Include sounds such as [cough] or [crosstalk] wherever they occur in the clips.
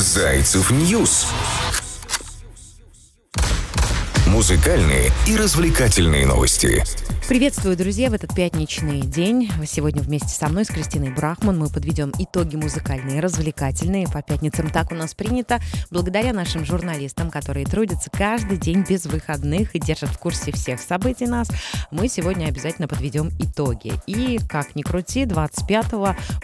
Зайцев News. Музыкальные и развлекательные новости. Приветствую, друзья, в этот пятничный день. Сегодня вместе со мной, с Кристиной Брахман, мы подведем итоги музыкальные, развлекательные. По пятницам так у нас принято. Благодаря нашим журналистам, которые трудятся каждый день без выходных и держат в курсе всех событий нас, мы сегодня обязательно подведем итоги. И, как ни крути, 25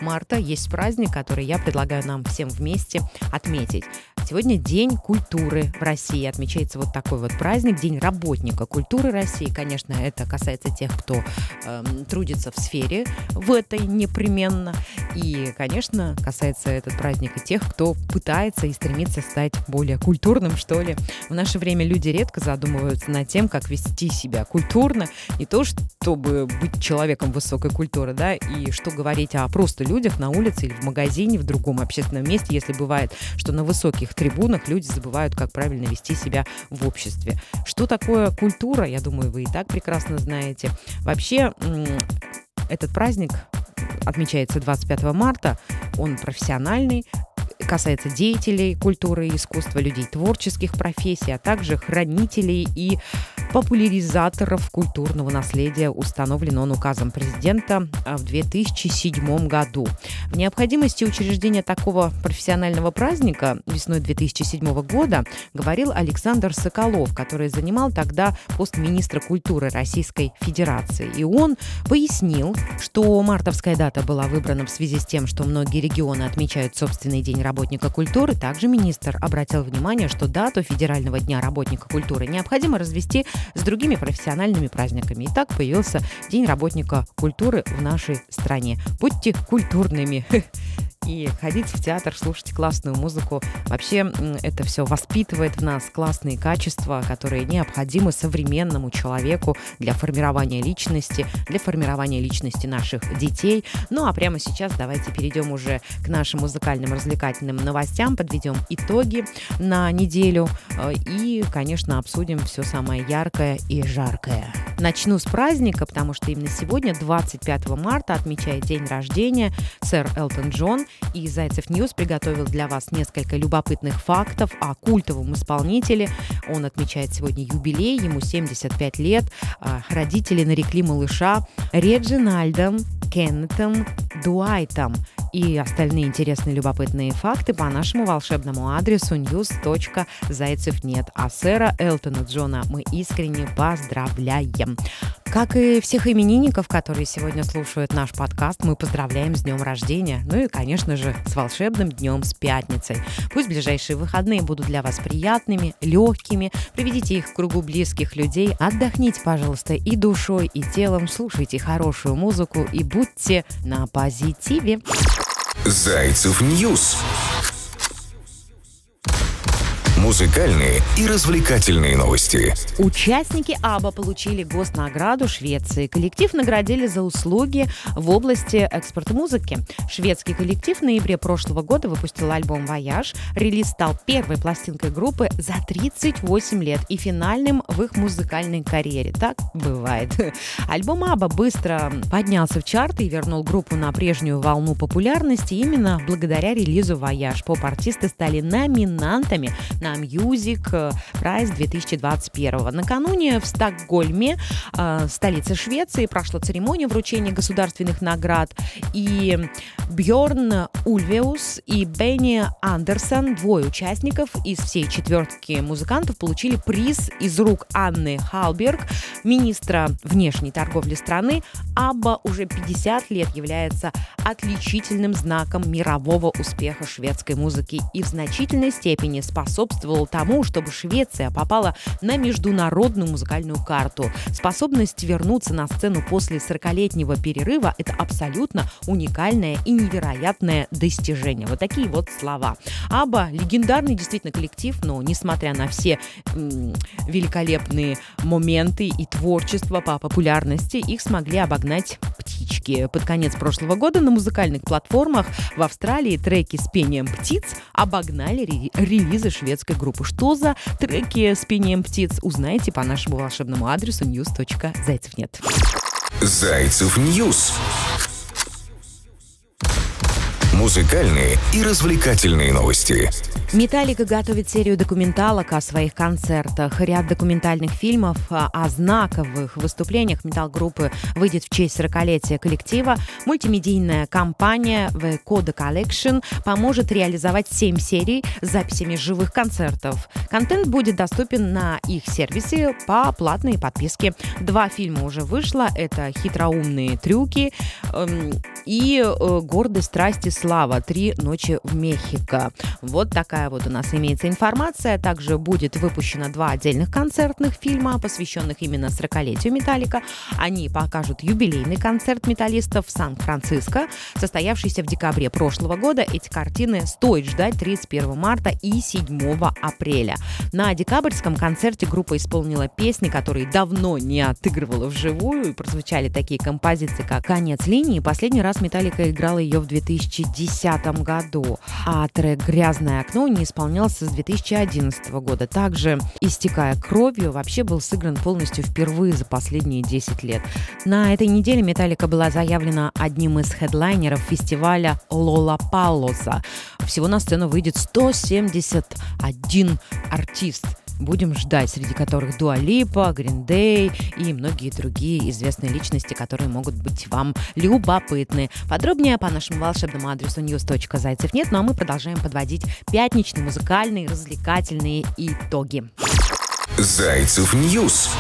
марта есть праздник, который я предлагаю нам всем вместе отметить. Сегодня День культуры в России. Отмечается вот такой вот праздник, День работника культуры России. Конечно, это касается тех, кто э, трудится в сфере в этой непременно. И, конечно, касается этот праздник и тех, кто пытается и стремится стать более культурным, что ли. В наше время люди редко задумываются над тем, как вести себя культурно. Не то, чтобы быть человеком высокой культуры, да, и что говорить о просто людях на улице или в магазине, в другом общественном месте, если бывает, что на высоких трибунах люди забывают, как правильно вести себя в обществе. Что такое культура, я думаю, вы и так прекрасно знаете. Вообще, этот праздник отмечается 25 марта, он профессиональный, касается деятелей культуры и искусства, людей творческих профессий, а также хранителей и популяризаторов культурного наследия. Установлен он указом президента а, в 2007 году. В необходимости учреждения такого профессионального праздника весной 2007 года говорил Александр Соколов, который занимал тогда пост министра культуры Российской Федерации. И он пояснил, что мартовская дата была выбрана в связи с тем, что многие регионы отмечают собственный день работника культуры. Также министр обратил внимание, что дату Федерального дня работника культуры необходимо развести с другими профессиональными праздниками. И так появился День работника культуры в нашей стране. Будьте культурными. [laughs] и ходить в театр, слушать классную музыку. Вообще это все воспитывает в нас классные качества, которые необходимы современному человеку для формирования личности, для формирования личности наших детей. Ну а прямо сейчас давайте перейдем уже к нашим музыкальным развлекательным новостям, подведем итоги на неделю э, и, конечно, обсудим все самое яркое и жаркое. Начну с праздника, потому что именно сегодня, 25 марта, отмечает день рождения сэр Элтон Джон, и Зайцев News приготовил для вас несколько любопытных фактов о культовом исполнителе. Он отмечает сегодня юбилей, ему 75 лет. А, родители нарекли малыша Реджинальдом Кеннетом Дуайтом и остальные интересные любопытные факты по нашему волшебному адресу news.зайцев.нет. А сэра Элтона Джона мы искренне поздравляем. Как и всех именинников, которые сегодня слушают наш подкаст, мы поздравляем с днем рождения. Ну и, конечно же, с волшебным днем, с пятницей. Пусть ближайшие выходные будут для вас приятными, легкими. Приведите их в кругу близких людей. Отдохните, пожалуйста, и душой, и телом. Слушайте хорошую музыку и будьте на позитиве. Зайцев News музыкальные и развлекательные новости. Участники ABBA получили госнаграду Швеции. Коллектив наградили за услуги в области экспорта музыки. Шведский коллектив в ноябре прошлого года выпустил альбом «Voyage». Релиз стал первой пластинкой группы за 38 лет и финальным в их музыкальной карьере. Так бывает. [laughs] Альбом ABBA быстро поднялся в чарты и вернул группу на прежнюю волну популярности именно благодаря релизу «Voyage». Поп-артисты стали номинантами на Music Prize 2021. Накануне в Стокгольме, э, столице Швеции, прошла церемония вручения государственных наград. И Бьорн Ульвеус и Бенни Андерсон, двое участников из всей четвертки музыкантов, получили приз из рук Анны Халберг, министра внешней торговли страны. Абба уже 50 лет является отличительным знаком мирового успеха шведской музыки и в значительной степени способствует способствовал тому, чтобы Швеция попала на международную музыкальную карту. Способность вернуться на сцену после 40-летнего перерыва – это абсолютно уникальное и невероятное достижение. Вот такие вот слова. Аба – легендарный действительно коллектив, но несмотря на все м- великолепные моменты и творчество по популярности, их смогли обогнать птички. Под конец прошлого года на музыкальных платформах в Австралии треки с пением птиц обогнали релизы шведской авторской группы. Что за треки с пением птиц, узнаете по нашему волшебному адресу news.зайцев Зайцев News. Музыкальные и развлекательные новости. Металлика готовит серию документалок о своих концертах. Ряд документальных фильмов о знаковых выступлениях металл-группы выйдет в честь 40-летия коллектива. Мультимедийная компания The Coda Collection поможет реализовать 7 серий с записями живых концертов. Контент будет доступен на их сервисе по платной подписке. Два фильма уже вышло. Это «Хитроумные трюки» эм, и э, «Гордость, страсти, слава. Три ночи в Мехико». Вот такая вот у нас имеется информация. Также будет выпущено два отдельных концертных фильма, посвященных именно 40-летию Металлика. Они покажут юбилейный концерт металлистов в Сан-Франциско, состоявшийся в декабре прошлого года. Эти картины стоит ждать 31 марта и 7 апреля. На декабрьском концерте группа исполнила песни, которые давно не отыгрывала вживую. И прозвучали такие композиции, как «Конец линии». Последний раз Металлика играла ее в 2010 году. А трек «Грязное окно» не исполнялся с 2011 года. Также «Истекая кровью» вообще был сыгран полностью впервые за последние 10 лет. На этой неделе «Металлика» была заявлена одним из хедлайнеров фестиваля «Лола Паллоса». Всего на сцену выйдет 171 артист – будем ждать, среди которых Дуа Липа, Green Day и многие другие известные личности, которые могут быть вам любопытны. Подробнее по нашему волшебному адресу news.zaycev.net, ну а мы продолжаем подводить пятничные музыкальные развлекательные итоги. Зайцев News.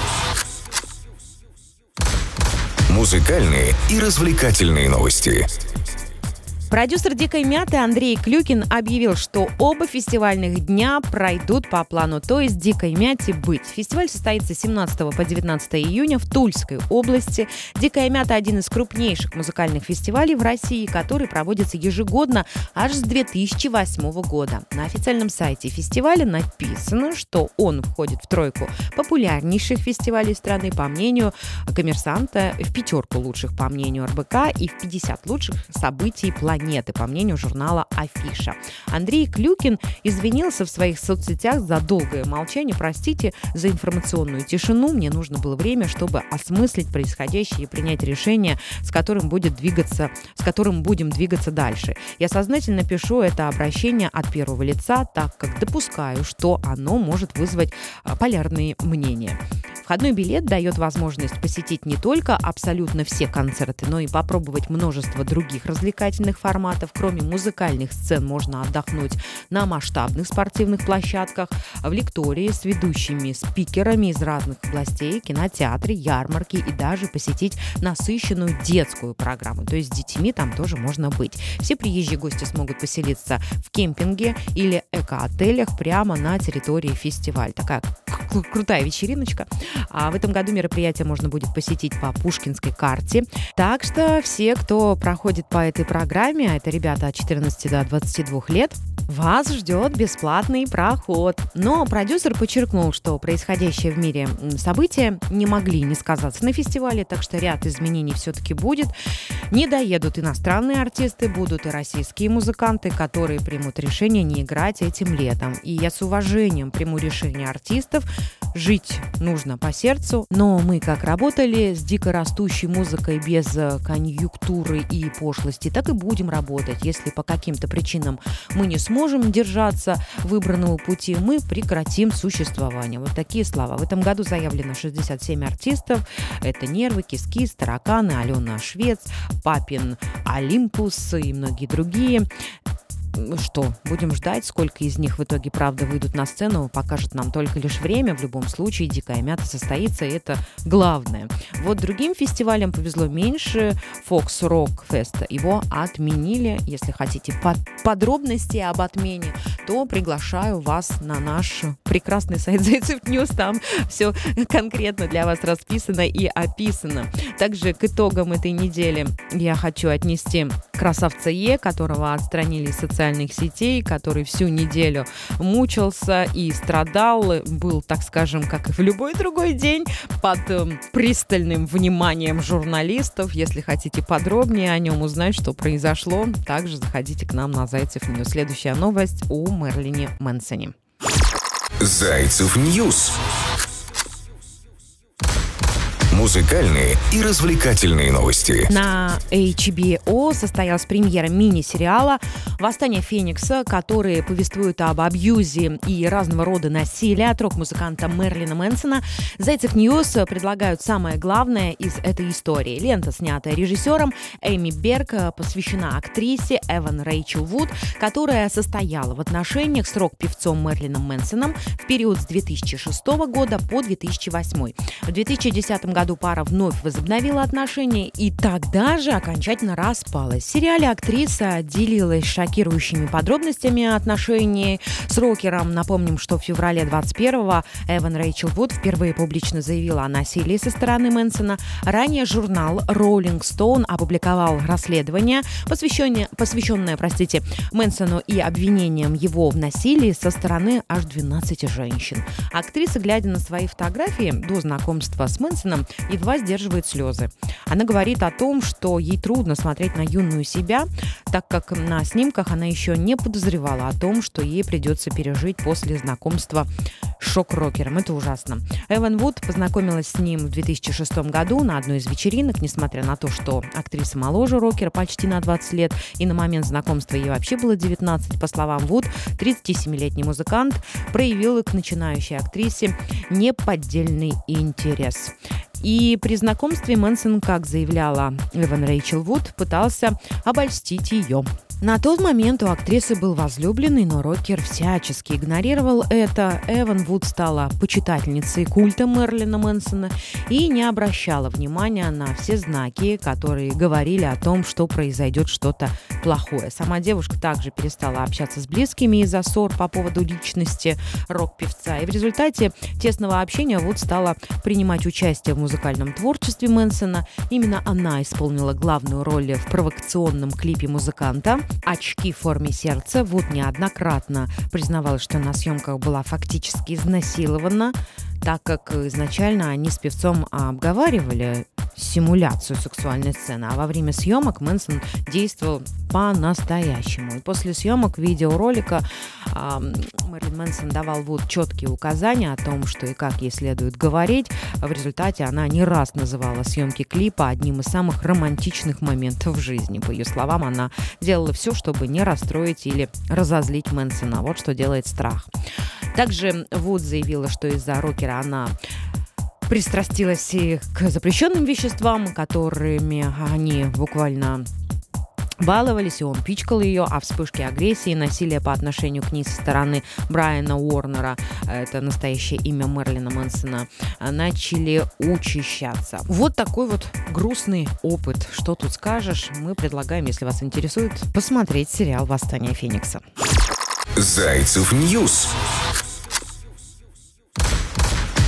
Музыкальные и развлекательные новости. Продюсер «Дикой мяты» Андрей Клюкин объявил, что оба фестивальных дня пройдут по плану, то есть «Дикой мяте» быть. Фестиваль состоится 17 по 19 июня в Тульской области. «Дикая мята» – один из крупнейших музыкальных фестивалей в России, который проводится ежегодно аж с 2008 года. На официальном сайте фестиваля написано, что он входит в тройку популярнейших фестивалей страны, по мнению коммерсанта, в пятерку лучших, по мнению РБК, и в 50 лучших событий планеты планеты, по мнению журнала «Афиша». Андрей Клюкин извинился в своих соцсетях за долгое молчание. Простите за информационную тишину. Мне нужно было время, чтобы осмыслить происходящее и принять решение, с которым будет двигаться, с которым будем двигаться дальше. Я сознательно пишу это обращение от первого лица, так как допускаю, что оно может вызвать а, полярные мнения. Входной билет дает возможность посетить не только абсолютно все концерты, но и попробовать множество других развлекательных форматов. Кроме музыкальных сцен можно отдохнуть на масштабных спортивных площадках, в лектории с ведущими спикерами из разных областей, кинотеатры, ярмарки и даже посетить насыщенную детскую программу. То есть с детьми там тоже можно быть. Все приезжие гости смогут поселиться в кемпинге или эко-отелях прямо на территории фестиваля. Такая крутая вечериночка. А в этом году мероприятие можно будет посетить по Пушкинской карте. Так что все, кто проходит по этой программе, а это ребята от 14 до 22 лет, вас ждет бесплатный проход. Но продюсер подчеркнул, что происходящее в мире события не могли не сказаться на фестивале, так что ряд изменений все-таки будет. Не доедут иностранные артисты, будут и российские музыканты, которые примут решение не играть этим летом. И я с уважением приму решение артистов. Жить нужно по сердцу, но мы как работали с дико растущей музыкой без э, конъюнктуры и пошлости, так и будем работать. Если по каким-то причинам мы не сможем держаться выбранного пути, мы прекратим существование. Вот такие слова. В этом году заявлено 67 артистов. Это Нервы, Кис-Кис, Тараканы, Алена Швец, Папин Олимпус и многие другие что, будем ждать, сколько из них в итоге, правда, выйдут на сцену, покажет нам только лишь время. В любом случае, «Дикая мята» состоится, и это главное. Вот другим фестивалям повезло меньше. Fox Rock Fest его отменили. Если хотите под подробности об отмене, то приглашаю вас на наш прекрасный сайт Зайцев News. Там все конкретно для вас расписано и описано. Также к итогам этой недели я хочу отнести красавца Е, которого отстранили из социальных сетей, который всю неделю мучился и страдал, был, так скажем, как и в любой другой день, под э, пристальным вниманием журналистов. Если хотите подробнее о нем узнать, что произошло, также заходите к нам на Зайцев News. Следующая новость о Мэрилине Мэнсоне. Зайцев News. Музыкальные и развлекательные новости. На HBO состоялась премьера мини-сериала «Восстание Феникса», который повествует об абьюзе и разного рода насилия от рок-музыканта Мэрилина Мэнсона. Зайцев News предлагают самое главное из этой истории. Лента, снятая режиссером Эми Берг, посвящена актрисе Эван Рэйчел Вуд, которая состояла в отношениях с рок-певцом Мэрилином Мэнсоном в период с 2006 года по 2008. В 2010 году году пара вновь возобновила отношения и тогда же окончательно распалась. В сериале актриса делилась шокирующими подробностями отношений с рокером. Напомним, что в феврале 21-го Эван Рэйчел Вуд впервые публично заявила о насилии со стороны Мэнсона. Ранее журнал Rolling Stone опубликовал расследование, посвященное, посвященное простите, Мэнсону и обвинениям его в насилии со стороны аж 12 женщин. Актриса, глядя на свои фотографии до знакомства с Мэнсоном, едва сдерживает слезы. Она говорит о том, что ей трудно смотреть на юную себя, так как на снимках она еще не подозревала о том, что ей придется пережить после знакомства с шок-рокером. Это ужасно. Эван Вуд познакомилась с ним в 2006 году на одной из вечеринок, несмотря на то, что актриса моложе рокера почти на 20 лет, и на момент знакомства ей вообще было 19. По словам Вуд, 37-летний музыкант проявил к начинающей актрисе неподдельный интерес. И при знакомстве Мэнсон, как заявляла Эван Рэйчел Вуд, пытался обольстить ее. На тот момент у актрисы был возлюбленный, но рокер всячески игнорировал это. Эван Вуд стала почитательницей культа Мерлина Мэнсона и не обращала внимания на все знаки, которые говорили о том, что произойдет что-то плохое. Сама девушка также перестала общаться с близкими из-за ссор по поводу личности рок-певца. И в результате тесного общения Вуд стала принимать участие в музыкальном творчестве Мэнсона. Именно она исполнила главную роль в провокационном клипе музыканта очки в форме сердца. Вуд неоднократно признавалась, что на съемках была фактически изнасилована, так как изначально они с певцом обговаривали симуляцию сексуальной сцены, а во время съемок Мэнсон действовал по-настоящему. И после съемок видеоролика э, Мэрилин Мэнсон давал Вуд четкие указания о том, что и как ей следует говорить. В результате она не раз называла съемки клипа одним из самых романтичных моментов в жизни. По ее словам, она делала все, чтобы не расстроить или разозлить Мэнсона. Вот что делает страх. Также Вуд заявила, что из-за рокера она пристрастилась и к запрещенным веществам, которыми они буквально баловались, и он пичкал ее, а вспышки агрессии и насилия по отношению к ней со стороны Брайана Уорнера, это настоящее имя Мерлина Мэнсона, начали учащаться. Вот такой вот грустный опыт. Что тут скажешь? Мы предлагаем, если вас интересует, посмотреть сериал «Восстание Феникса». Зайцев News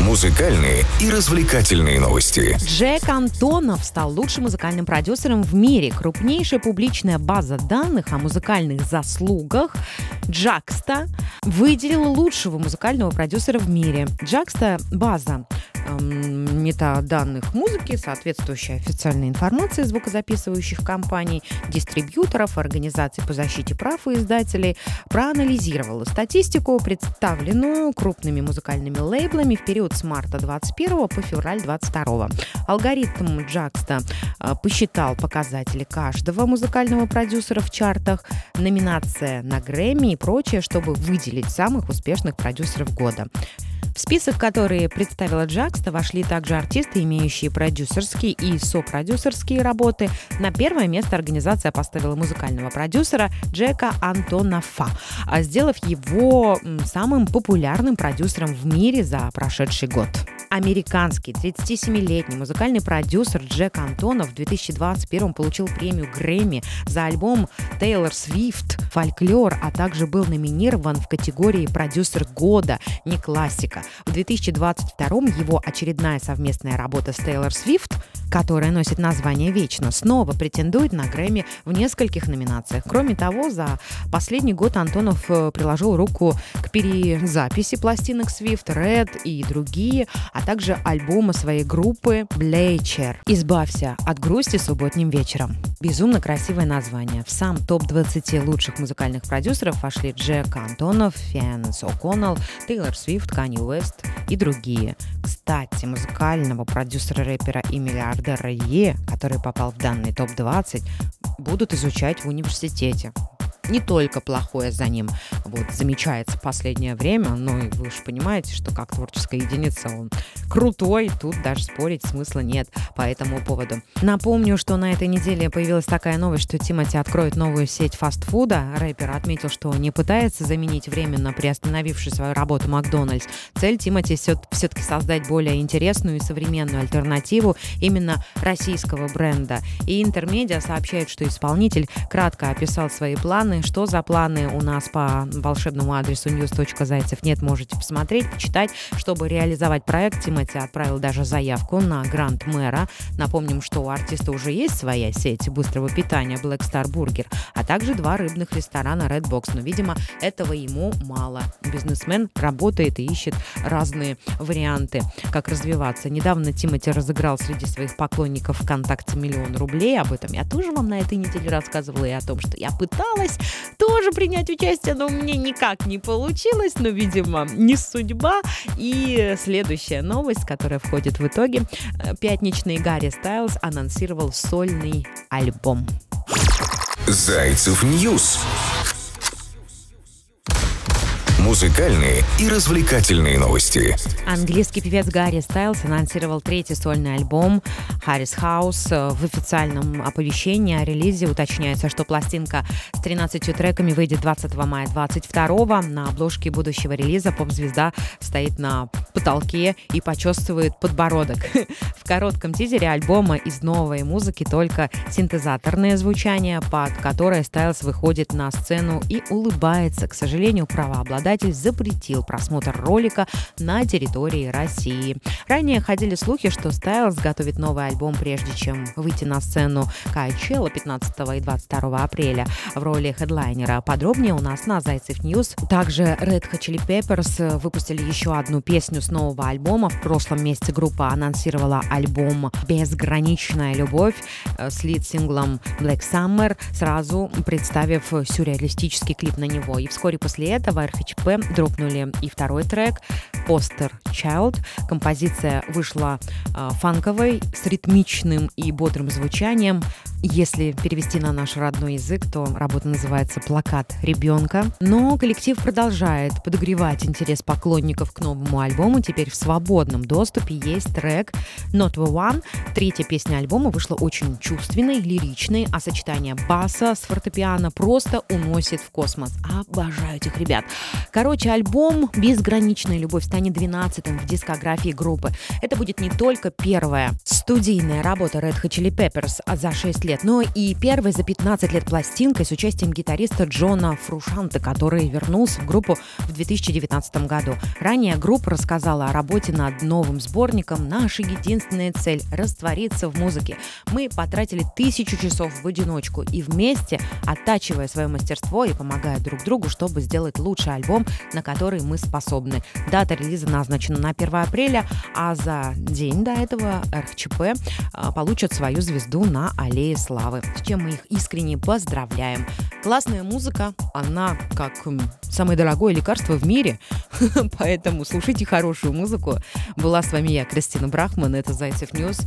музыкальные и развлекательные новости. Джек Антонофф стал лучшим музыкальным продюсером в мире. Крупнейшая публичная база данных о музыкальных заслугах Jaxsta выделила лучшего музыкального продюсера в мире. Jaxsta – база эм, метаданных музыки, соответствующей официальной информации звукозаписывающих компаний, дистрибьюторов, организаций по защите прав и издателей, проанализировала статистику, представленную крупными музыкальными лейблами в период с марта 21 по февраль 22. Алгоритм Джакста э, посчитал показатели каждого музыкального продюсера в чартах, номинация на Грэмми и прочее, чтобы выделить самых успешных продюсеров года. В список, который представила Джакста, вошли также артисты, имеющие продюсерские и сопродюсерские работы. На первое место организация поставила музыкального продюсера Джека Антонафа, сделав его самым популярным продюсером в мире за прошедший год. Американский 37-летний музыкальный продюсер Джек Антонов в 2021 получил премию Грэмми за альбом Тейлор Свифт «Фольклор», а также был номинирован в категории «Продюсер года», не классика. В 2022 его очередная совместная работа с Тейлор Свифт которая носит название «Вечно», снова претендует на Грэмми в нескольких номинациях. Кроме того, за последний год Антонофф э, приложил руку к перезаписи пластинок Swift, Red и другие, а также альбома своей группы Bleachers. «Избавься от грусти субботним вечером». Безумно красивое название. В сам топ-20 лучших музыкальных продюсеров вошли Джек Антонофф, Финнеас О'Коннелл, Тейлор Свифт, Канье Уэст и другие. Кстати, музыкального продюсера-рэпера и миллиардера Е, который попал в данный топ-20, будут изучать в университете не только плохое за ним вот замечается в последнее время, но и вы же понимаете, что как творческая единица он крутой, тут даже спорить смысла нет по этому поводу. Напомню, что на этой неделе появилась такая новость, что Тимати откроет новую сеть фастфуда. Рэпер отметил, что не пытается заменить временно приостановившую свою работу Макдональдс. Цель Тимати все-таки создать более интересную и современную альтернативу именно российского бренда. И Интермедиа сообщает, что исполнитель кратко описал свои планы планы. Что за планы у нас по волшебному адресу news.зайцев нет, можете посмотреть, почитать. Чтобы реализовать проект, Тимати отправил даже заявку на грант мэра. Напомним, что у артиста уже есть своя сеть быстрого питания Black Star Burger, а также два рыбных ресторана Red Box. Но, видимо, этого ему мало. Бизнесмен работает и ищет разные варианты, как развиваться. Недавно Тимати разыграл среди своих поклонников ВКонтакте миллион рублей. Об этом я тоже вам на этой неделе рассказывала и о том, что я пыталась тоже принять участие, но мне никак не получилось, но, видимо, не судьба. И следующая новость, которая входит в итоге. Э, пятничный Гарри Стайлз анонсировал сольный альбом. Зайцев News музыкальные и развлекательные новости. Английский певец Гарри Стайлс анонсировал третий сольный альбом «Harris House». В официальном оповещении о релизе уточняется, что пластинка с 13 треками выйдет 20 мая 22 На обложке будущего релиза поп-звезда стоит на потолке и почувствует подбородок. [laughs] В коротком тизере альбома из новой музыки только синтезаторное звучание, под которое Стайлс выходит на сцену и улыбается. К сожалению, правообладатель запретил просмотр ролика на территории России. Ранее ходили слухи, что Стайлз готовит новый альбом, прежде чем выйти на сцену Coachella 15 и 22 апреля в роли хедлайнера. Подробнее у нас на Зайцев News. Также Red Hot Chili Peppers выпустили еще одну песню с нового альбома. В прошлом месяце группа анонсировала альбом «Безграничная любовь» с лид-синглом Black Summer, сразу представив сюрреалистический клип на него. И вскоре после этого RHCP дропнули и второй трек «Poster Child». Композиция вышла э, фанковой, с ритмичным и бодрым звучанием. Если перевести на наш родной язык, то работа называется «Плакат ребенка». Но коллектив продолжает подогревать интерес поклонников к новому альбому. Теперь в свободном доступе есть трек «Not the One». Третья песня альбома вышла очень чувственной, лиричной, а сочетание баса с фортепиано просто уносит в космос. Обожаю этих ребят. Короче, альбом «Безграничная любовь» станет 12-м в дискографии группы. Это будет не только первая студийная работа Red Hot Chili Peppers за 6 лет, но и первая за 15 лет пластинкой с участием гитариста Джона Фрушанта, который вернулся в группу в 2019 году. Ранее группа рассказала о работе над новым сборником. Наша единственная цель — раствориться в музыке. Мы потратили тысячу часов в одиночку и вместе, оттачивая свое мастерство и помогая друг другу, чтобы сделать лучший альбом, на который мы способны. Дата релиза назначена на 1 апреля, а за день до этого RHCP а, получат свою звезду на Аллее Славы, с чем мы их искренне поздравляем. Классная музыка, она как самое дорогое лекарство в мире, [laughs] поэтому слушайте хорошую музыку. Была с вами я, Кристина Брахман, это Зайцев News.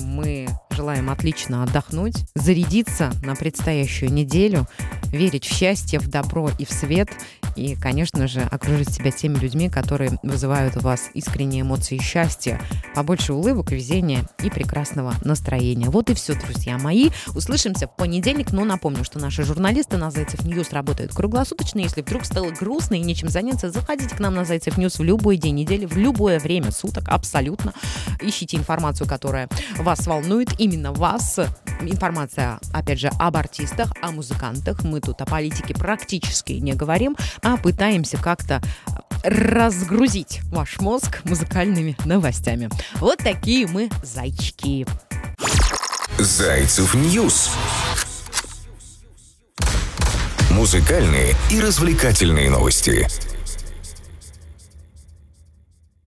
Мы желаем отлично отдохнуть, зарядиться на предстоящую неделю, верить в счастье, в добро и в свет, и, конечно же, окружить себя теми людьми, которые вызывают у вас искренние эмоции счастья, побольше улыбок, везения и прекрасного настроения. Вот и все, друзья мои. Услышимся в понедельник, но напомню, что наши журналисты на Зайцев News работают круглосуточно. Если вдруг стало грустно и нечем заняться, заходите к нам на Зайцев News в любой день недели, в любое время суток, абсолютно. Ищите информацию, которая вас волнует, именно вас. Информация, опять же, об артистах, о музыкантах. Мы тут о политике практически не говорим, а пытаемся как-то разгрузить ваш мозг музыкальными новостями. Вот такие мы зайчики. Зайцев News. Музыкальные и развлекательные новости.